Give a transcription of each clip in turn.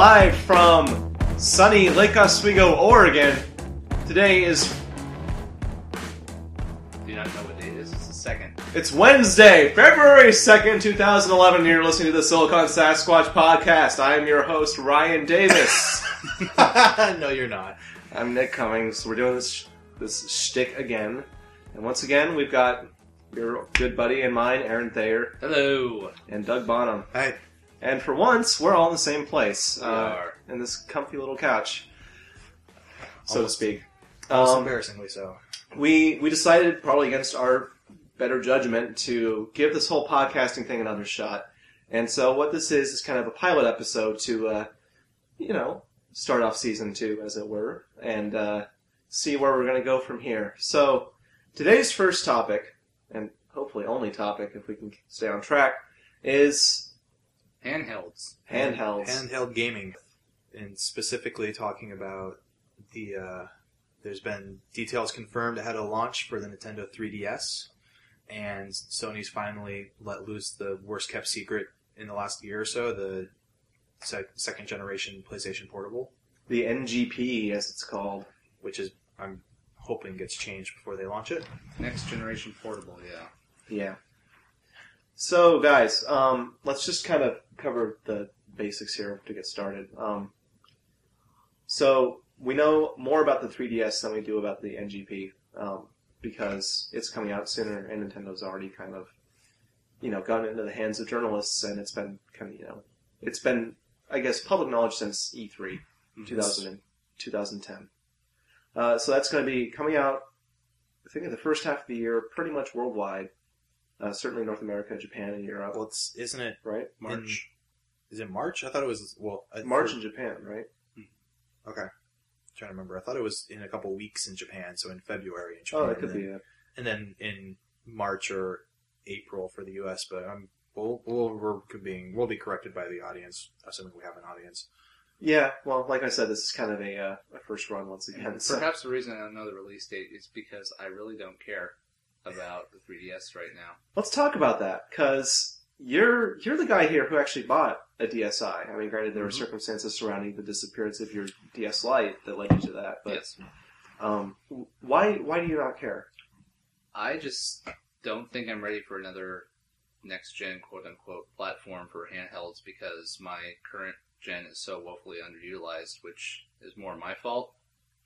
live from sunny Lake Oswego, Oregon. Today is Do you not know what day it is? It's the second. it's Wednesday, February second, two thousand eleven. You're listening to the Silicon Sasquatch podcast. I am your host Ryan Davis. no, you're not. I'm Nick Cummings. We're doing this this shtick again, and once again we've got your good buddy and mine, Aaron Thayer, Hello. and Doug Bonham. Hey, And for once, we're all in the same place. We uh, are. in this comfy little couch, so to speak. almost Um, embarrassingly so. we we decided, probably against our better judgment, to give this whole podcasting thing another shot. And so, what this is is kind of a pilot episode to, uh, you know, start off season two, as it were, and uh, see where we're going to go from here. So, today's first topic, and hopefully only topic if we can stay on track, is Handhelds. handhelds. Handheld gaming, and specifically talking about the. Uh, there's been details confirmed ahead of launch for the Nintendo 3DS, and Sony's finally let loose the worst kept secret in the last year or so the sec- second generation PlayStation Portable, the NGP, as it's called. which is I'm hoping gets changed before they launch it. Next generation portable, yeah. Yeah. So, guys, um, let's just kind of cover the basics here to get started. Um, so, we know more about the 3DS than we do about the NGP um, because it's coming out sooner, and Nintendo's already kind of, you know, gone into the hands of journalists, and it's been kind of, you know, it's been, I guess, public knowledge since E3 2000 and 2010. Uh, so that's going to be coming out, I think, in the first half of the year, pretty much worldwide. Uh, certainly North America, Japan, and Europe, Well, it's isn't it right? March? Is it March? I thought it was well I- March for- in Japan, right? Okay. trying to remember. I thought it was in a couple weeks in Japan, so in February in Japan. Oh, that could and be then, it. And then in March or April for the U.S. But I'm we'll we'll we're being we'll be corrected by the audience, assuming we have an audience. Yeah, well, like I said, this is kind of a, uh, a first run once again. So. Perhaps the reason I don't know the release date is because I really don't care about the 3DS right now. Let's talk about that because you're you're the guy here who actually bought a DSi. I mean, granted, there were Mhm. circumstances surrounding the disappearance of your DS Lite that led you to that, but yes. um, why why do you not care? I just don't think I'm ready for another next gen quote unquote platform for handhelds because my current gen is so woefully underutilized, which is more my fault.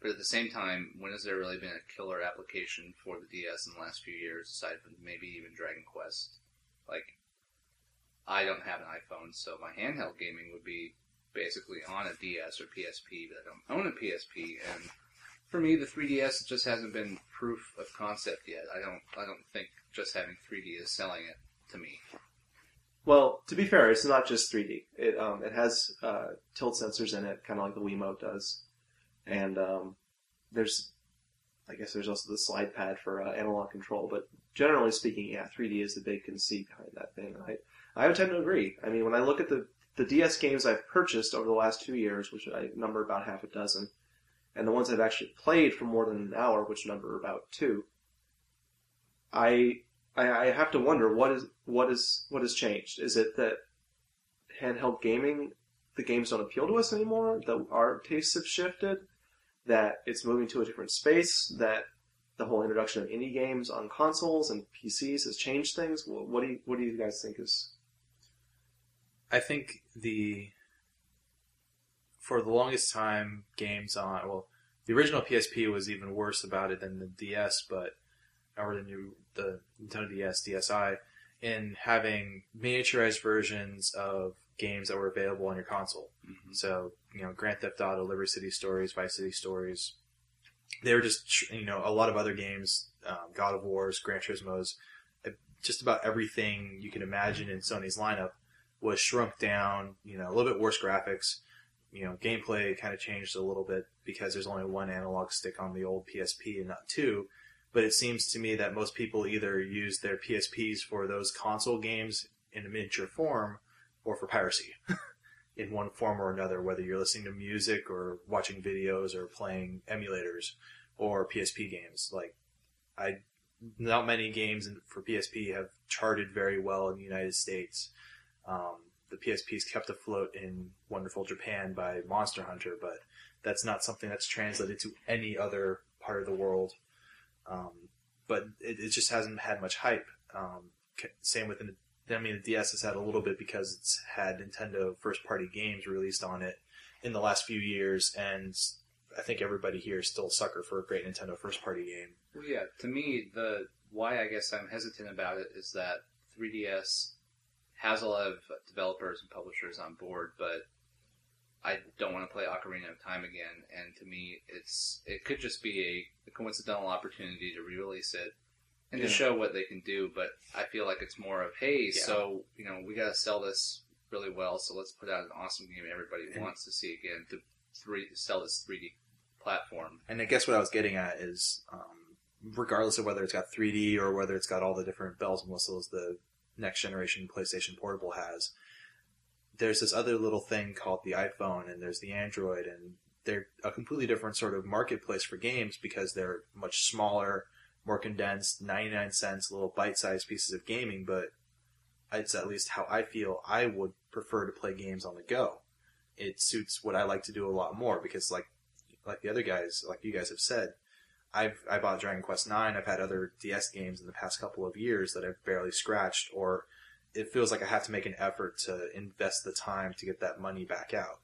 But at the same time, when has there really been a killer application for the DS in the last few years, aside from maybe even Dragon Quest? Like, I don't have an iPhone, so my handheld gaming would be basically on a DS or PSP, but I don't own a PSP, and for me, the 3DS just hasn't been proof of concept yet. I don't, I don't think just having 3D is selling it to me. Well, to be fair, it's not just 3D. It um, it has uh, tilt sensors in it, kind of like the Wiimote does, and um, there's, I guess there's also the slide pad for uh, analog control. But generally speaking, yeah, 3D is the big conceit behind that thing. I I would tend to agree. I mean, when I look at the the DS games I've purchased over the last two years, which I number about half a dozen, and the ones I've actually played for more than an hour, which number about two, I I, I have to wonder what is what is what has changed. Is it that handheld gaming, the games don't appeal to us anymore? That our tastes have shifted? That it's moving to a different space? That the whole introduction of indie games on consoles and PCs has changed things? Wh- What do you what do you guys think is? I think the for the longest time games on well the original PSP was even worse about it than the DS, but or the new the Nintendo DS DSi in having miniaturized versions of games that were available on your console. Mm-hmm. So you know Grand Theft Auto, Liberty City Stories, Vice City Stories. They were just you know a lot of other games, um, God of Wars, Gran Turismo's, uh, just about everything you can imagine in Sony's lineup was shrunk down, you know, a little bit worse graphics. You know, gameplay kind of changed a little bit because there's only one analog stick on the old PSP and not two. But it seems to me that most people either use their PSPs for those console games in a miniature form or for piracy in one form or another, whether you're listening to music or watching videos or playing emulators or PSP games. Like, I, not many games for PSP have charted very well in the United States. Um, the PSP is kept afloat in wonderful Japan by Monster Hunter, but that's not something that's translated to any other part of the world. Um, but it, it just hasn't had much hype. Um, same with I mean, the DS has had a little bit because it's had Nintendo first party games released on it in the last few years, and I think everybody here is still a sucker for a great Nintendo first party game. Well, yeah. To me, the why I guess I'm hesitant about it is that 3DS has a lot of developers and publishers on board, but I don't want to play Ocarina of Time again. And to me, it's it could just be a, coincidental opportunity to re-release it and Yeah. to show what they can do. But I feel like it's more of, hey, Yeah. so you know, we got to sell this really well, so let's put out an awesome game everybody And- wants to see again to three sell this 3D platform. And I guess what I was getting at is, um, regardless of whether it's got 3D or whether it's got all the different bells and whistles the next generation PlayStation Portable has, there's this other little thing called the iPhone and there's the Android and they're a completely different sort of marketplace for games because they're much smaller, more condensed, 99 cents, little bite-sized pieces of gaming, but it's at least how I feel I would prefer to play games on the go. It suits what I like to do a lot more because like like the other guys, like you guys have said, I've I bought Dragon Quest Nine. I've had other DS games in the past couple of years that I've barely scratched, or it feels like I have to make an effort to invest the time to get that money back out.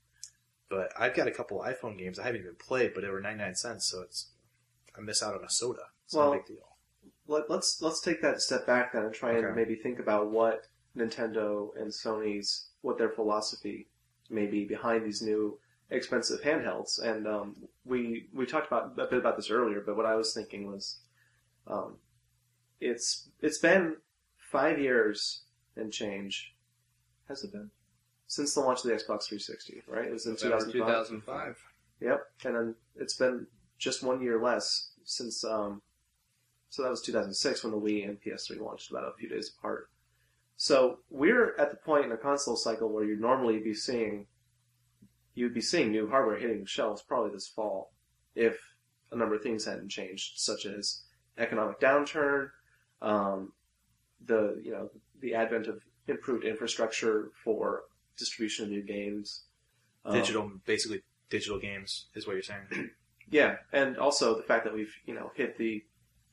But I've got a couple iPhone games I haven't even played, but they were ninety nine cents, so it's I miss out on a soda. It's not Well, a big deal. Let, let's let's take that step back then and try and maybe think about what Nintendo and Sony's what their philosophy may be behind these new expensive handhelds. And um, we we talked about a bit about this earlier, but what I was thinking was, um, it's it's been five years and change. Has it been since the launch of the Xbox 360? Right, it was in November 2005. 2005. Yep, and then it's been just one year less since. Um, so that was 2006 when the Wii and PS3 launched, about a few days apart. So we're at the point in a console cycle where you'd normally be seeing, you'd be seeing new hardware hitting shelves probably this fall, if a number of things hadn't changed, such as economic downturn, um, the you know the advent of improved infrastructure for distribution of new games, um, Digital, basically digital games is what you're saying. yeah, and also the fact that we've you know hit the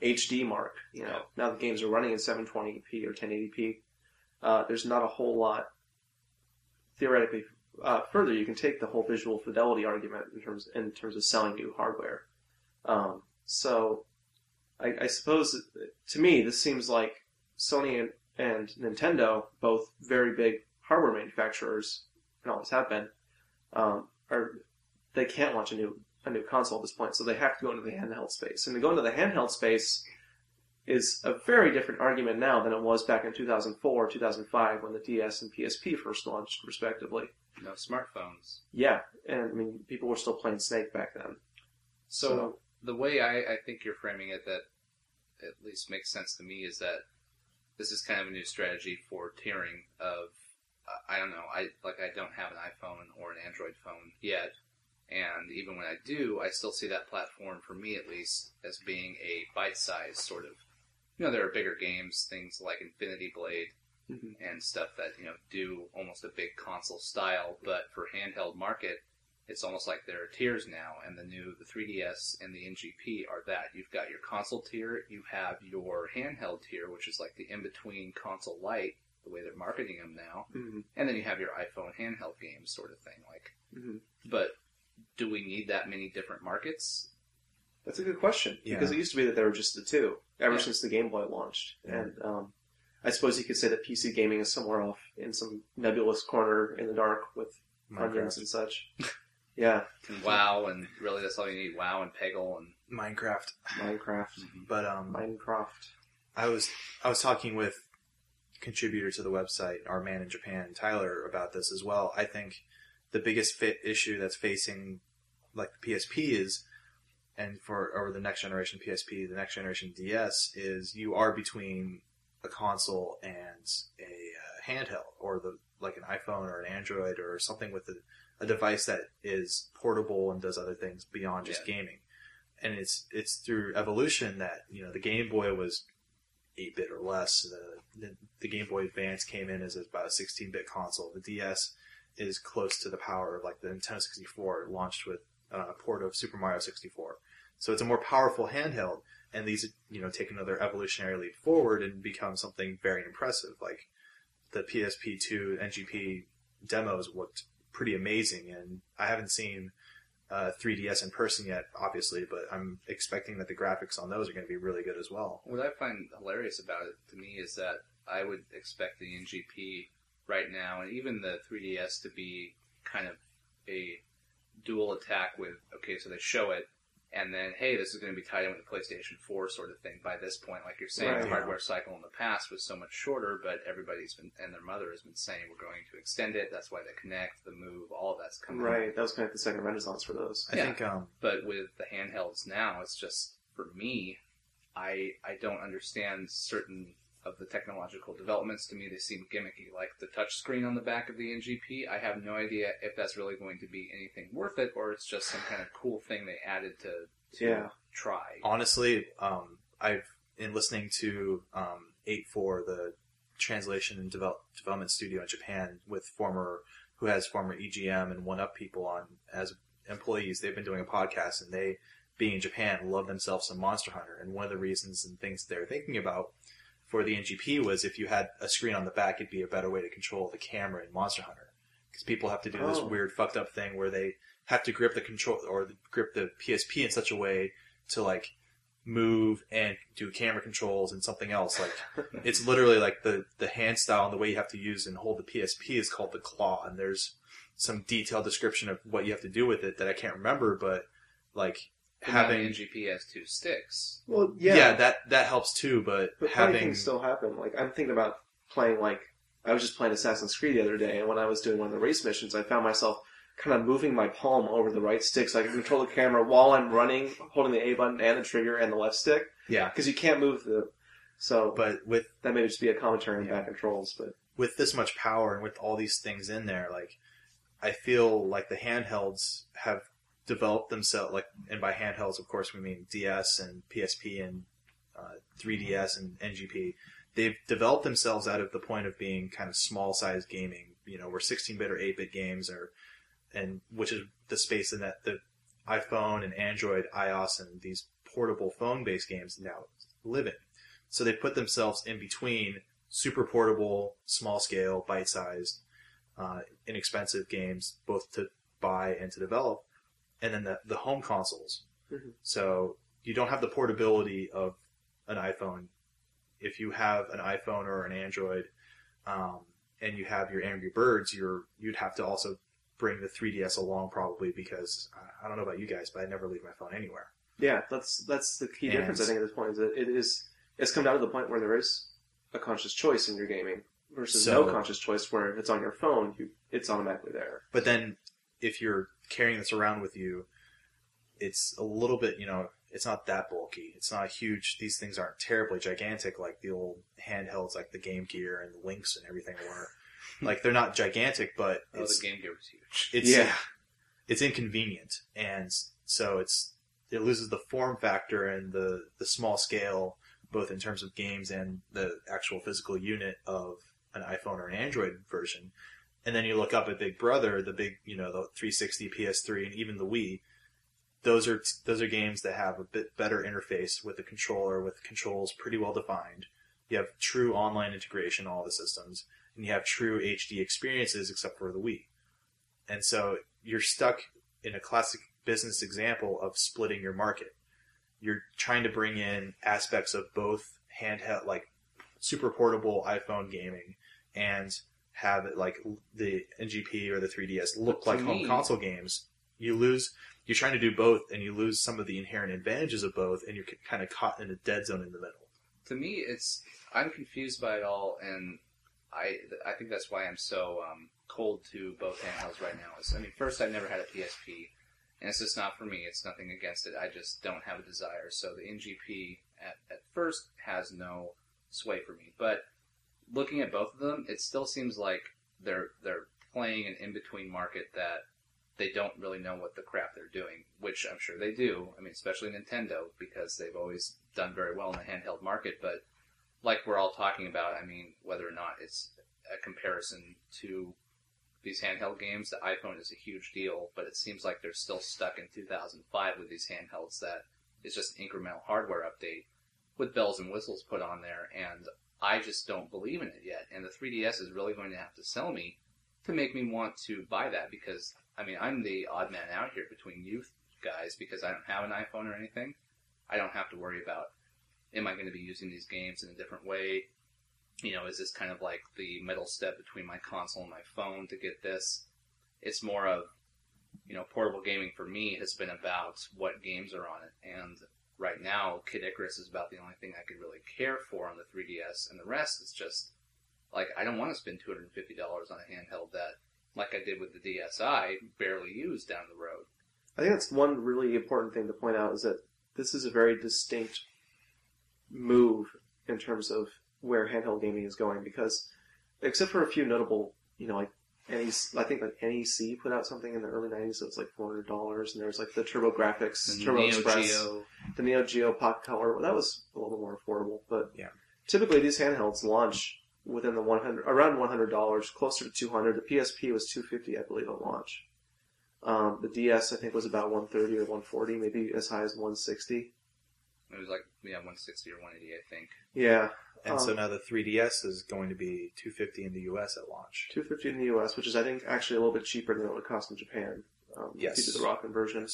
HD mark. You know, now the games are running in 720p or 1080p. Uh, there's not a whole lot theoretically uh, further. You can take the whole visual fidelity argument in terms in terms of selling new hardware. Um, so, I, I suppose to me this seems like Sony and, and Nintendo, both very big hardware manufacturers, and always have been, um, are they can't launch a new a new console at this point, so they have to go into the handheld space. And to go into the handheld space is a very different argument now than it was back in 2004, 2005, when the DS and PSP first launched, respectively. No smartphones. Yeah, and I mean, people were still playing Snake back then. So, So- the way I, I think you're framing it that at least makes sense to me is that this is kind of a new strategy for tiering of uh, I don't know I like I don't have an iPhone or an Android phone yet and even when I do I still see that platform for me at least as being a bite-sized sort of you know there are bigger games things like Infinity Blade Mhm. and stuff that you know do almost a big console style but for handheld market it's almost like there are tiers now, and the new the 3DS and the NGP are that. You've got your console tier, you have your handheld tier, which is like the in between console light, the way they're marketing them now, Mhm. and then you have your iPhone handheld games, sort of thing. Like, mm-hmm. but do we need that many different markets? That's a good question Yeah. because it used to be that there were just the two ever Yeah. since the Game Boy launched, Yeah. and um, I suppose you could say that PC gaming is somewhere off in some nebulous corner in the dark with onions Minecraft. and such. yeah, And WoW, and really that's all you need. WoW and Peggle, and Minecraft. Minecraft, But um, Minecraft. I was I was talking with contributor to the website, our man in Japan, Tyler, about this as well. I think the biggest fit issue that's facing like the PSP is, and for or the next generation PSP, the next generation DS is you are between a console and a uh, handheld, or the like an iPhone or an Android or something with a, a device that is portable and does other things beyond just gaming. And it's it's through evolution that you know the Game Boy was 8 bit or less. The, the, the Game Boy Advance came in as about a 16 bit console. The DS is close to the power of like the Nintendo 64 launched with uh, a port of Super Mario 64. So it's a more powerful handheld, and these you know take another evolutionary leap forward and become something very impressive. Like the PSP2 NGP demos looked pretty amazing, and I haven't seen uh, 3DS in person yet, obviously, but I'm expecting that the graphics on those are going to be really good as well. What I find hilarious about it to me is that I would expect the NGP right now, and even the 3DS, to be kind of a dual attack with okay, so they show it, and then hey, this is going to be tied in with the PlayStation 4 sort of thing. By this point, like you're saying, Right. the hardware cycle in the past was so much shorter, but everybody's been and their mother has been saying we're going to extend it. That's why the Kinect, the Move, all of that's coming. Right. That was kind of the second renaissance for those. I Yeah. think um, But with the handhelds now, it's just for me, I I don't understand certain of the technological developments. To me, they seem gimmicky, like the touch screen on the back of the NGP. I have no idea if that's really going to be anything worth it, or it's just some kind of cool thing they added to, to Yeah. try. honestly, um, I've in listening to um, Eight Four, the translation and develop, development studio in Japan, with former who has former EGM and One Up people on as employees. They've been doing a podcast, and they, being in Japan, love themselves some Monster Hunter. And one of the reasons and things they're thinking about for the NGP was if you had a screen on the back, it'd be a better way to control the camera in Monster Hunter. Because people have to do this Oh. weird fucked up thing where they have to grip the control or grip the PSP in such a way to like move and do camera controls and something else. Like it's literally like the the hand style and the way you have to use and hold the PSP is called the claw. And there's some detailed description of what you have to do with it that I can't remember, but like having the NGP has two sticks. Well, yeah. yeah. that that helps too. But, But funny having things still happen. Like I'm thinking about playing like I was just playing Assassin's Creed the other day, and when I was doing one of the race missions, I found myself kind of moving my palm over the right stick so I can control the camera while I'm running, holding the A button and the trigger and the left stick yeah, because you can't move the. So but with that may just be a commentary on Yeah. bad controls, but with this much power and with all these things in there, like I feel like the handhelds have developed themselves. Like, and by handhelds, of course, we mean DS and PSP and uh, 3DS and NGP. They've developed themselves out of the point of being kind of small size gaming. You know, where 16-bit or 8-bit games are, and which is the space in that the iPhone and Android, iOS, and these portable phone-based games now live in. So they put themselves in between super portable, small scale, bite sized, uh, inexpensive games, both to buy and to develop, and then the, the home consoles. Mhm. So you don't have the portability of an iPhone. If you have an iPhone or an Android, um, and you have your Angry Birds, you're you'd have to also bring the 3DS along probably because I- I don't know about you guys, but I never leave my phone anywhere. yeah, that's that's the key And- difference I think at this point is that it is it's come down to the point where there is a conscious choice in your gaming versus So- no conscious choice where if it's on your phone, you it's automatically there. But then, if you're carrying this around with you, it's a little bit, you know, it's not that bulky. It's not huge. These things aren't terribly gigantic like the old handhelds, like the Game Gear and the Lynx and everything were. like they're not gigantic, but Oh, it's the Game Gear was huge. it's Yeah. it's inconvenient, and so it's it loses the form factor and the the small scale, both in terms of games and the actual physical unit of an iPhone or an Android version. And then you look up at Big Brother, the big you know the 360, PS3, and even the Wii. Those are those are games that have a bit better interface with the controller, with controls pretty well defined. You have true online integration in all the systems, and you have true HD experiences, except for the Wii. And so you're stuck in a classic business example of splitting your market. You're trying to bring in aspects of both handheld, like super portable iPhone gaming, and have it like the NGP or the 3DS look like home me- console games. You lose. You're trying to do both, and you lose some of the inherent advantages of both, and you're kind of caught in a dead zone in the middle. to me, it's I'm confused by it all, and I I think that's why I'm so um, cold to both handhelds right now. Is I mean, first I've never had a PSP, and it's just not for me. It's nothing against it. I just don't have a desire. So the NGP at, at first has no sway for me. But looking at both of them, it still seems like they're they're playing an in between market that they don't really know what the crap they're doing, which I'm sure they do. I mean, especially Nintendo because they've always done very well in the handheld market. But like we're all talking about, I mean, whether or not it's a comparison to these handheld games, the iPhone is a huge deal, but it seems like they're still stuck in 2005 with these handhelds that is just incremental hardware update with bells and whistles put on there, and I just don't believe in it yet. And the 3DS is really going to have to sell me to make me want to buy that because, I mean, I'm the odd man out here between you guys because I don't have an iPhone or anything. I don't have to worry about am I going to be using these games in a different way? You know, is this kind of like the middle step between my console and my phone to get this? It's more of, you know, portable gaming for me has been about what games are on it. And right now, Kid Icarus is about the only thing I could really care for on the 3DS, and the rest is just like I don't want to spend $250 on a handheld that, like I did with the DSi, barely used down the road. I think that's one really important thing to point out is that this is a very distinct move in terms of where handheld gaming is going because except for a few notable, you know, like NEC, I think like NEC put out something in the early 90s that was like $400 and there was like the TurboGrafx, And Turbo Neo Express, Geo, the Neo Geo Pocket Color. Well, that was a little more affordable, but Yeah. typically these handhelds launch within the 100 around $100, closer to 200. The PSP was 250, I believe, at launch. Um, the DS, I think, was about 130 or 140, maybe as high as 160. it was like yeah, 160 or 180, I think. Yeah, And so Um, now the 3DS is going to be 250 in the US at launch. 250 in the US, which is I think actually a little bit cheaper than it would cost in Japan. Um, Yes. If you do the raw conversion.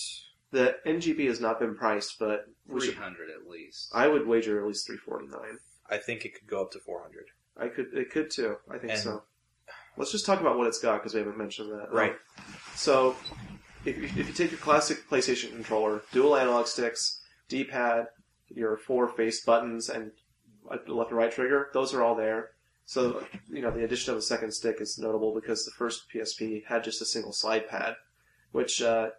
The NGP has not been priced, but we should, 300 at least. I would wager at least 349. I think it could go up to 400. I could, it could too. I think And- so. Let's just talk about what it's got because we haven't mentioned that. Um, Right. so, if you, if you take your classic PlayStation controller, dual analog sticks, D-pad, your four face buttons, and a left and right trigger, those are all there. So, you know, the addition of a second stick is notable because the first PSP had just a single slide pad, which, uh,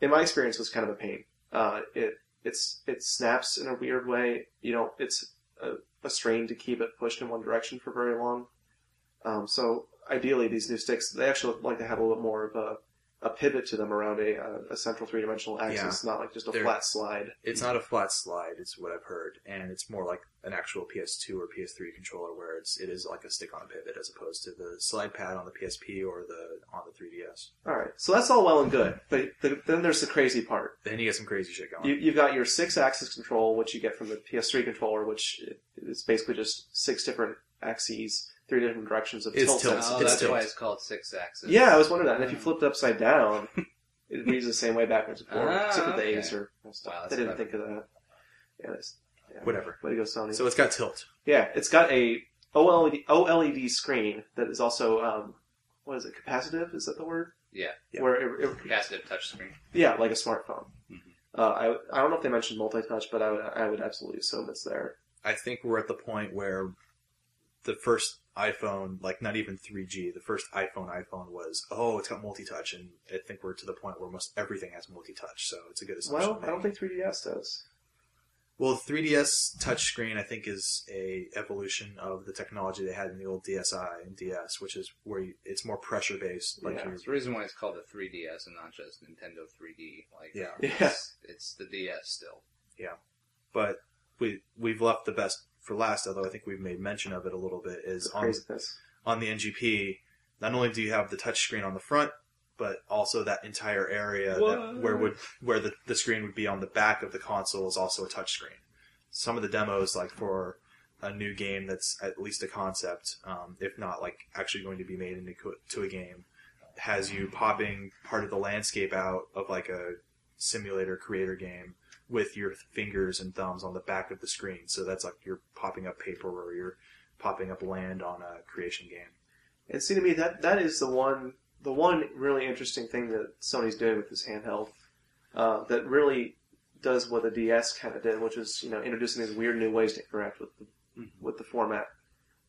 in my experience, was kind of a pain. Uh, it it's it snaps in a weird way. You know, it's a, a strain to keep it pushed in one direction for very long. Um, so ideally, these new sticks they actually like to have a little bit more of a, a pivot to them around a, a, a central three dimensional axis, not like just a They're- flat slide. It's not a flat slide, it's what I've heard, and it's more like an actual PS2 or PS3 controller where it's it is like a stick on pivot as opposed to the slide pad on the PSP or the on the 3DS. All right, so that's all well and good, but the, then there's the crazy part. Then you get some crazy shit going. You, you've got your six-axis control, which you get from the PS3 controller, which is basically just six different axes, three different directions of It's tilt. tilt. Oh, It's that's tilt. why it's called six axis. Yeah, I was wondering that. And if you flipped upside down, it reads the same way backwards and forward. Ah, except for the okay. A's or stuff. Wow, that's they didn't clever. think of that. Yeah, that's, yeah. Whatever. Way to go, Sony. So it's got tilt. yeah, it's got a OLED, OLED screen that is also um, what is it? Capacitive? Is that the word? Yeah. Yeah. Where it, it, Capacitive touchscreen. yeah, like a smartphone. Mhm. Uh, I I don't know if they mentioned multi-touch, but I would I would absolutely assume it's there. I think we're at the point where the first iPhone, like not even 3G, the first iPhone iPhone was, oh, it's got multi-touch, and I think we're to the point where almost everything has multi-touch, so it's a good assumption. Well, I don't think 3DS does. Well, 3DS touchscreen, I think, is a evolution of the technology they had in the old DSi and DS, which is where you, it's more pressure based. Like Yeah. you're- reason why it's called the 3DS and not just Nintendo 3D. Like, Yeah. Yeah. It's, it's the DS still. Yeah, but we we've left the best for last. Although I think we've made mention of it a little bit. Is on on the NGP. Not only do you have the touch screen on the front, but also that entire area that, where would where the, the screen would be on the back of the console is also a touch screen. Some of the demos, like for a new game that's at least a concept, um, if not like actually going to be made into to a game, has you popping part of the landscape out of like a simulator creator game with your fingers and thumbs on the back of the screen. So that's like you're popping up paper or you're popping up land on a creation game. And see to me that that is the one the one really interesting thing that Sony's doing with this handheld uh, that really does what the DS kind of did, which is you know introducing these weird new ways to interact with the, with the format.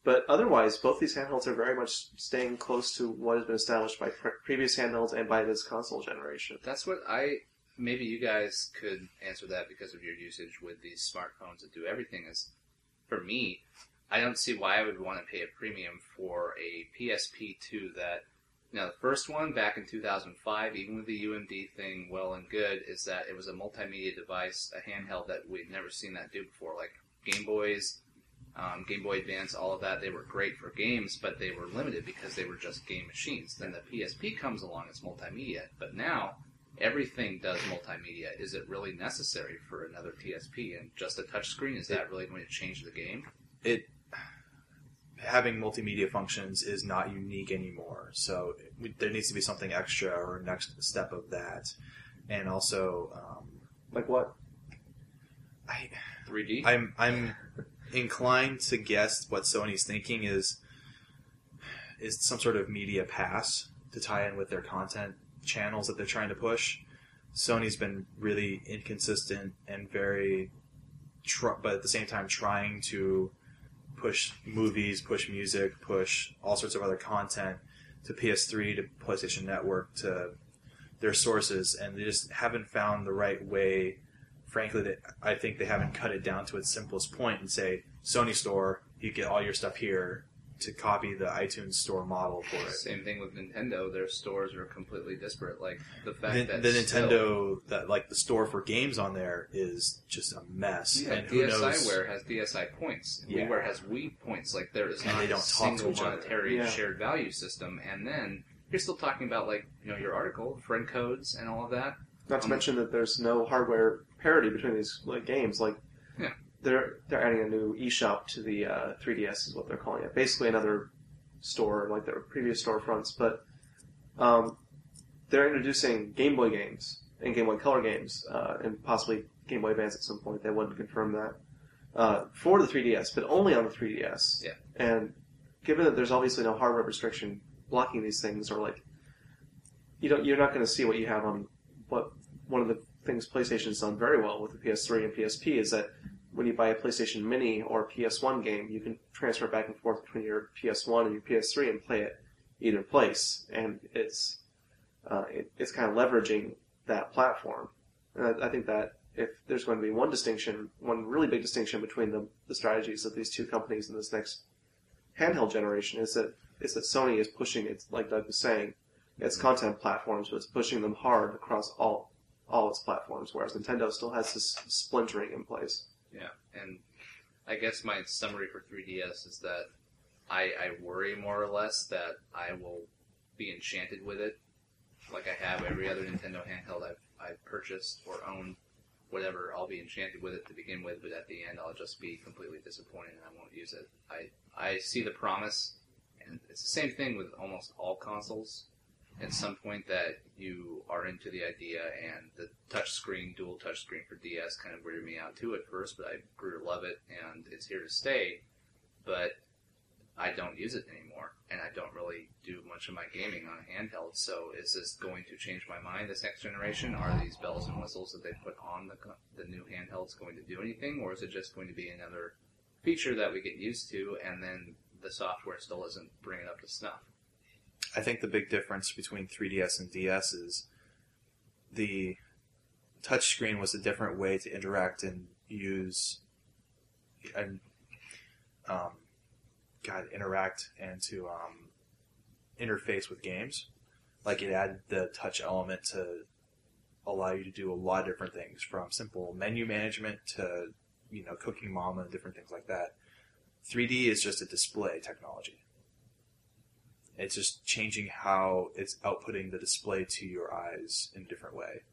But otherwise, both these handhelds are very much staying close to what has been established by pre- previous handhelds and by this console generation. That's what I. Maybe you guys could answer that because of your usage with these smartphones that do everything. Is for me, I don't see why I would want to pay a premium for a PSP two that. Now, the first one back in 2005, even with the UMD thing, well and good, is that it was a multimedia device, a handheld that we'd never seen that do before. Like Game Boys, um, Game Boy Advance, all of that. They were great for games, but they were limited because they were just game machines. Then the PSP comes along, it's multimedia. But now everything does multimedia. Is it really necessary for another PSP and just a touchscreen? Is that really going to change the game? It having multimedia functions is not unique anymore. So we, there needs to be something extra or next step of that, and also um, Like what? I 3D. I'm I'm inclined to guess what Sony's thinking is is some sort of media pass to tie in with their content channels that they're trying to push. Sony's been really inconsistent and very, tr- but at the same time trying to push movies, push music, push all sorts of other content to PS3, to PlayStation Network, to their sources, and they just haven't found the right way. Frankly, that I think they haven't cut it down to its simplest point and say Sony Store, you get all your stuff here to copy the iTunes Store model for it. Same thing with Nintendo. Their stores are completely disparate. Like the fact The, that the still- Nintendo, that like the store for games on there is just a mess. Yeah, and who knows? DSiWare has DSi points. Yeah. WiiWare has Wii points. Like there is And not they a don't talk to single each other. monetary Yeah. shared value system. And then you're still talking about like you know your article, friend codes, and all of that. Not to Um, mention that there's no hardware parity between these like games. Like, Yeah. They're they're adding a new eShop to the uh, 3DS is what they're calling it. Basically, another store like their previous storefronts, but um, they're introducing Game Boy games and Game Boy Color games, uh, and possibly Game Boy Advance at some point. They wouldn't confirm that uh, for the 3DS, but only on the 3DS. Yeah. And given that there's obviously no hardware restriction blocking these things, or like you don't, you're not going to see what you have on what one of the things PlayStation's done very well with the PS3 and PSP is that when you buy a PlayStation Mini or PS1 game, you can transfer back and forth between your PS1 and your PS3 and play it either place, and it's uh, it, it's kind of leveraging that platform. And I, I think that if there's going to be one distinction, one really big distinction between the, the strategies of these two companies in this next handheld generation is that is that Sony is pushing its like Doug was saying, its content platforms, but it's pushing them hard across all all its platforms, whereas Nintendo still has this splintering in place. Yeah, and I guess my summary for 3DS is that I, I worry more or less that I will be enchanted with it, like I have every other Nintendo handheld I've, I've purchased or owned. Whatever, I'll be enchanted with it to begin with, but at the end, I'll just be completely disappointed and I won't use it. I I see the promise, and it's the same thing with almost all consoles. At some point, that you are into the idea, and the touchscreen, dual touchscreen for DS, kind of weirded me out too at first, but I grew to love it, and it's here to stay. But I don't use it anymore, and I don't really do much of my gaming on a handheld. So, is this going to change my mind this next generation? Are these bells and whistles that they put on the the new handhelds going to do anything, or is it just going to be another feature that we get used to, and then the software still isn't bringing up to snuff? I think the big difference between 3DS and DS is the touchscreen was a different way to interact and use and um, God interact and to um, interface with games. Like it added the touch element to allow you to do a lot of different things, from simple menu management to you know cooking mama and different things like that. 3D is just a display technology. It's just changing how it's outputting the display to your eyes in a different way.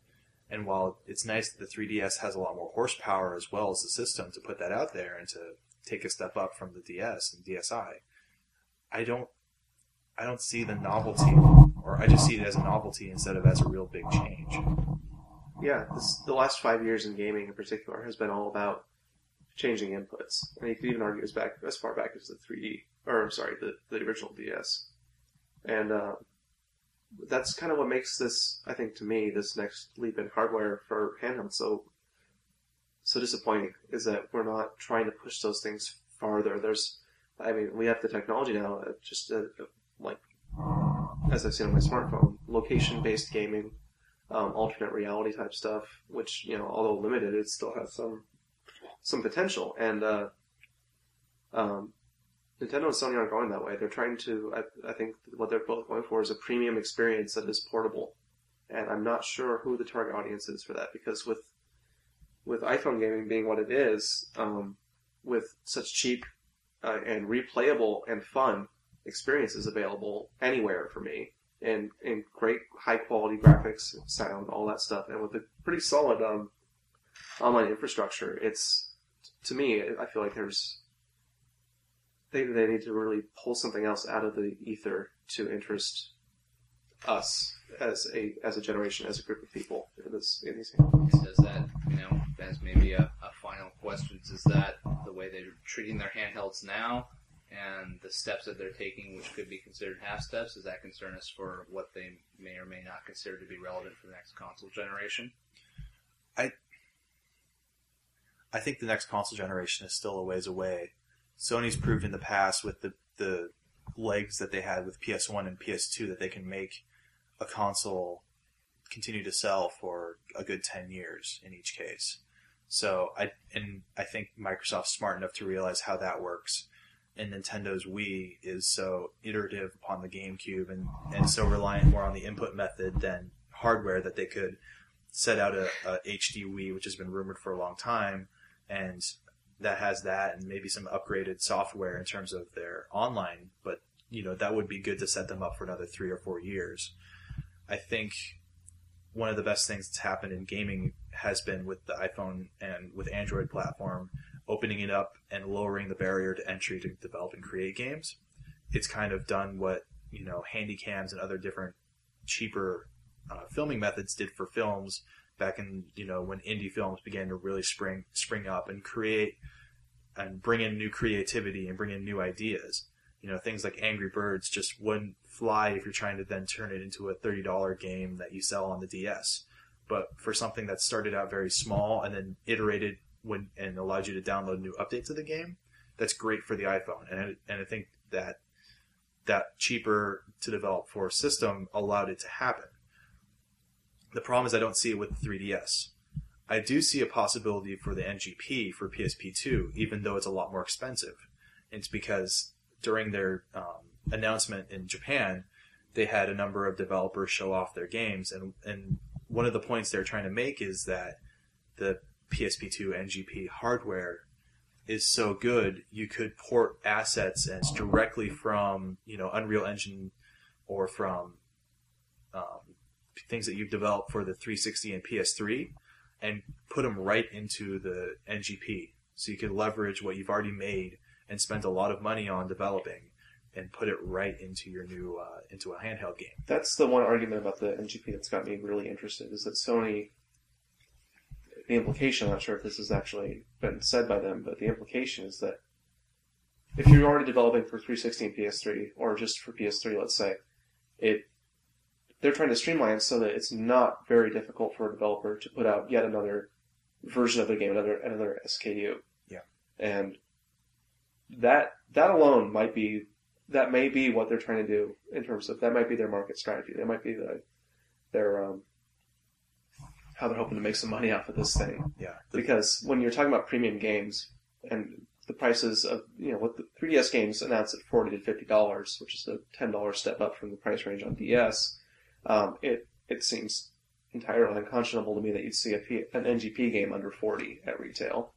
And while it's nice that the 3DS has a lot more horsepower as well as the system to put that out there and to take a step up from the DS and DSi, I don't, I don't see the novelty, or I just see it as a novelty instead of as a real big change. Yeah, this, the last five years in gaming in particular has been all about changing inputs, and you could even argue as back as far back as the 3D, or I'm sorry, the the original DS, and uh, that's kind of what makes this, I think, to me, this next leap in hardware for handhelds so so disappointing. Is that we're not trying to push those things farther. There's, I mean, we have the technology now, uh, just uh, like as I've seen on my smartphone, location-based gaming um, alternate reality type stuff, which you know, although limited, it still has some some potential. And uh, um, Nintendo and Sony aren't going that way. They're trying to. I, I think what they're both going for is a premium experience that is portable. And I'm not sure who the target audience is for that because with with iPhone gaming being what it is, um, with such cheap uh, and replayable and fun experiences available anywhere for me, and and great high quality graphics, sound, all that stuff, and with a pretty solid um, online infrastructure. It's to me, I feel like there's they they need to really pull something else out of the ether to interest us as a as a generation, as a group of people in this in these games. Does that, you know, as maybe a, a final question, is that the way they're treating their handhelds now and the steps that they're taking, which could be considered half steps, does that concern us for what they may or may not consider to be relevant for the next console generation? I I think the next console generation is still a ways away. Sony's proved in the past with the the legs that they had with PS1 and PS2 that they can make a console continue to sell for a good 10 years in each case. So I and I think Microsoft's smart enough to realize how that works. And Nintendo's Wii is so iterative upon the GameCube and, and so reliant more on the input method than hardware that they could set out a, a HD Wii, which has been rumored for a long time, and that has that and maybe some upgraded software in terms of their online, but you know that would be good to set them up for another three or four years. I think one of the best things that's happened in gaming has been with the iPhone and with Android platform opening it up and lowering the barrier to entry to develop and create games. It's kind of done what you know handycams and other different cheaper uh, filming methods did for films back in you know when indie films began to really spring spring up and create and bring in new creativity and bring in new ideas. You know, things like Angry Birds just wouldn't fly if you're trying to then turn it into a $30 game that you sell on the DS. But for something that started out very small and then iterated when and allowed you to download new updates of the game, that's great for the iPhone. And and I think that that cheaper to develop for system allowed it to happen. The problem is I don't see it with the 3DS. I do see a possibility for the NGP for PSP2, even though it's a lot more expensive. It's because during their um, announcement in Japan, they had a number of developers show off their games, and and one of the points they're trying to make is that the PSP2 NGP hardware is so good you could port assets and directly from you know Unreal Engine or from um, things that you've developed for the 360 and PS3 and put them right into the NGP. So you can leverage what you've already made and spent a lot of money on developing and put it right into your new uh, into a handheld game. That's the one argument about the NGP that's got me really interested is that Sony. The implication, I'm not sure if this has actually been said by them, but the implication is that if you're already developing for 360 and PS3, or just for PS3, let's say, it they're trying to streamline so that it's not very difficult for a developer to put out yet another version of the game, another another SKU. Yeah. And that that alone might be that may be what they're trying to do in terms of that might be their market strategy. That might be the their um, how they're hoping to make some money off of this thing. Yeah. Because when you're talking about premium games and the prices of you know what the 3DS games announced at forty to fifty dollars, which is a ten dollar step up from the price range on DS, um, it it seems entirely unconscionable to me that you'd see a P, an NGP game under forty at retail.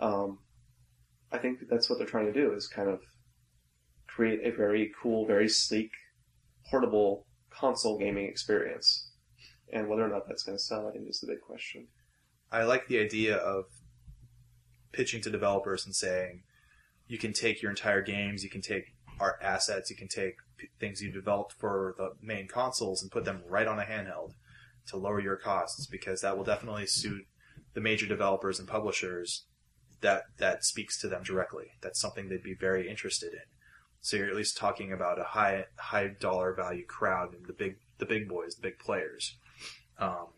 Um, I think that's what they're trying to do is kind of create a very cool, very sleek, portable console gaming experience. And whether or not that's going to sell, I think is the big question. I like the idea of pitching to developers and saying, you can take your entire games, you can take art assets, you can take things you developed for the main consoles and put them right on a handheld to lower your costs because that will definitely suit the major developers and publishers that that speaks to them directly. That's something they'd be very interested in. So you're at least talking about a high high dollar value crowd and the big the big boys, the big players. Um,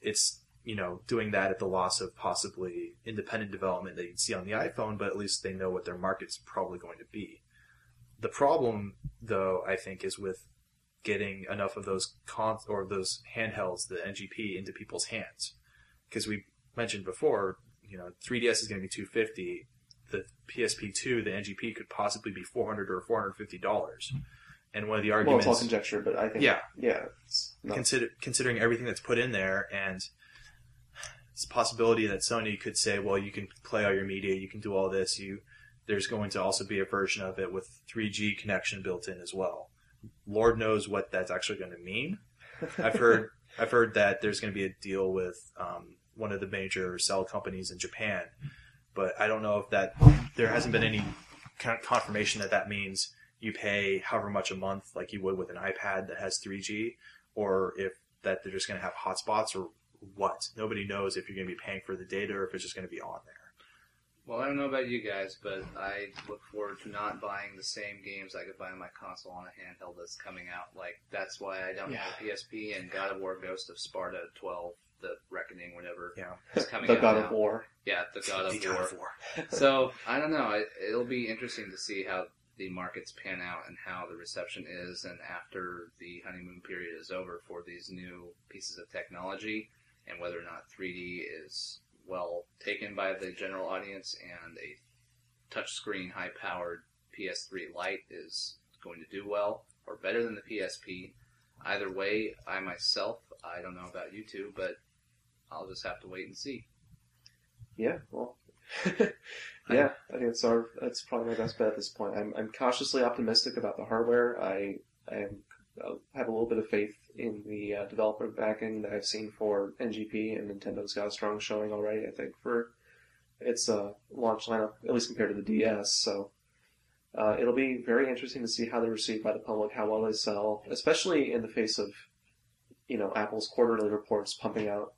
it's you know doing that at the loss of possibly independent development that you'd see on the iPhone, but at least they know what their market's probably going to be. The problem, though, I think, is with getting enough of those con- or those handhelds, the NGP, into people's hands, because we mentioned before, you know, 3DS is going to be 250. The PSP2, the NGP, could possibly be 400 or 450 dollars. Hmm. And one of the Well, arguments, it's all conjecture, but I think Yeah. yeah, it's not, consider considering everything that's put in there and it's a possibility that Sony could say, well, you can play all your media, you can do all this, you there's going to also be a version of it with 3G connection built in as well. Lord knows what that's actually going to mean. I've heard I've heard that there's going to be a deal with um, one of the major cell companies in Japan, but I don't know if that there hasn't been any confirmation that that means you pay however much a month like you would with an iPad that has 3G, or if that they're just going to have hotspots or what. Nobody knows if you're going to be paying for the data or if it's just going to be on there. Well, I don't know about you guys, but I look forward to not buying the same games I could buy on my console on a handheld that's coming out. Like that's why I don't have a PSP and God of War: Ghost of Sparta 12, the Reckoning, whatever, Yeah. is coming the out The God now. of War. Yeah, the God of The War. God of War. so I don't know. I, it'll be interesting to see how the markets pan out and how the reception is, and after the honeymoon period is over for these new pieces of technology, and whether or not 3D is well taken by the general audience, and a touchscreen, high-powered PS3 Lite is going to do well or better than the PSP. Either way, I myself, I don't know about you two, but I'll just have to wait and see. Yeah, well, yeah, I think that's our that's probably my best bet at this point. I'm I'm cautiously optimistic about the hardware. I I am, uh, have a little bit of faith in the uh, developer backing that I've seen for NGP, and Nintendo's got a strong showing already. I think for its uh, launch lineup, at least compared to the DS. So. Uh, it'll be very interesting to see how they're received by the public, how well they sell, especially in the face of, you know, Apple's quarterly reports pumping out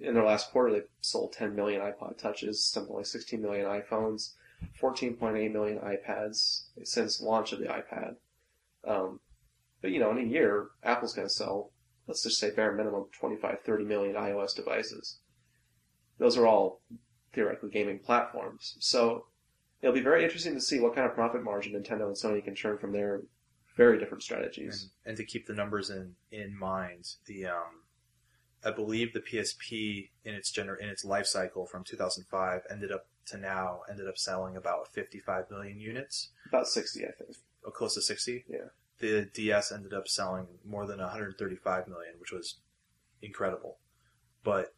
in their last quarter, they sold 10 million iPod Touches, something like 16 million iPhones, 14.8 million iPads since launch of the iPad. Um, but you know, in a year, Apple's going to sell, let's just say bare minimum, 25, 30 million iOS devices. Those are all theoretically gaming platforms. So it'll be very interesting to see what kind of profit margin Nintendo and Sony can churn from their very different strategies. and to keep the numbers in in mind, the um, I believe the PSP in its gener- in its life cycle from 2005 ended up to now ended up selling about 55 million units, About 60, I think. or close to 60. Yeah. The DS ended up selling more than 135 million, which was incredible. But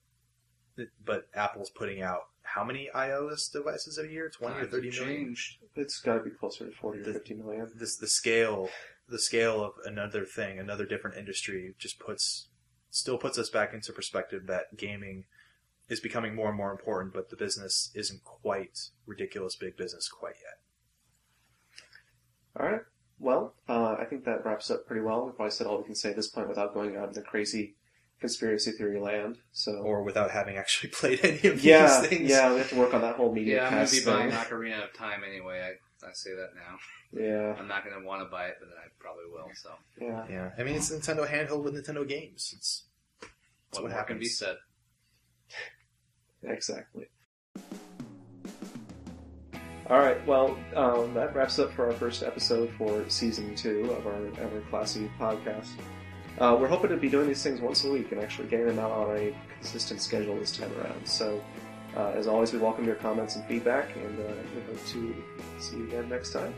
but Apple's putting out how many iOS devices a year? 20 or Times 30 have million? changed. It's got to be closer to 40 or 50 million. this the scale the scale of another thing, another different industry just puts still puts us back into perspective that gaming is becoming more and more important, but the business isn't quite ridiculous big business quite yet. All right. Well, uh, I think that wraps up pretty well. We probably said all we can say at this point without going out into crazy conspiracy theory land. So, Or without having actually played any of yeah, these things. yeah, we have to work on that whole media Yeah, I'm gonna cast be thing. buying Ocarina of Time anyway. I, I say that now. Yeah, I'm not gonna want to buy it, but I probably will. So yeah. Yeah. I mean it's Nintendo handheld with Nintendo games. It's what, what more can be said? Exactly. All right. Well, um, that wraps up for our first episode for season two of our Ever Classy podcast. Uh, we're hoping to be doing these things once a week and actually getting them out on a consistent schedule this time around. So, uh, as always, we welcome your comments and feedback, and uh, we hope to see you again next time.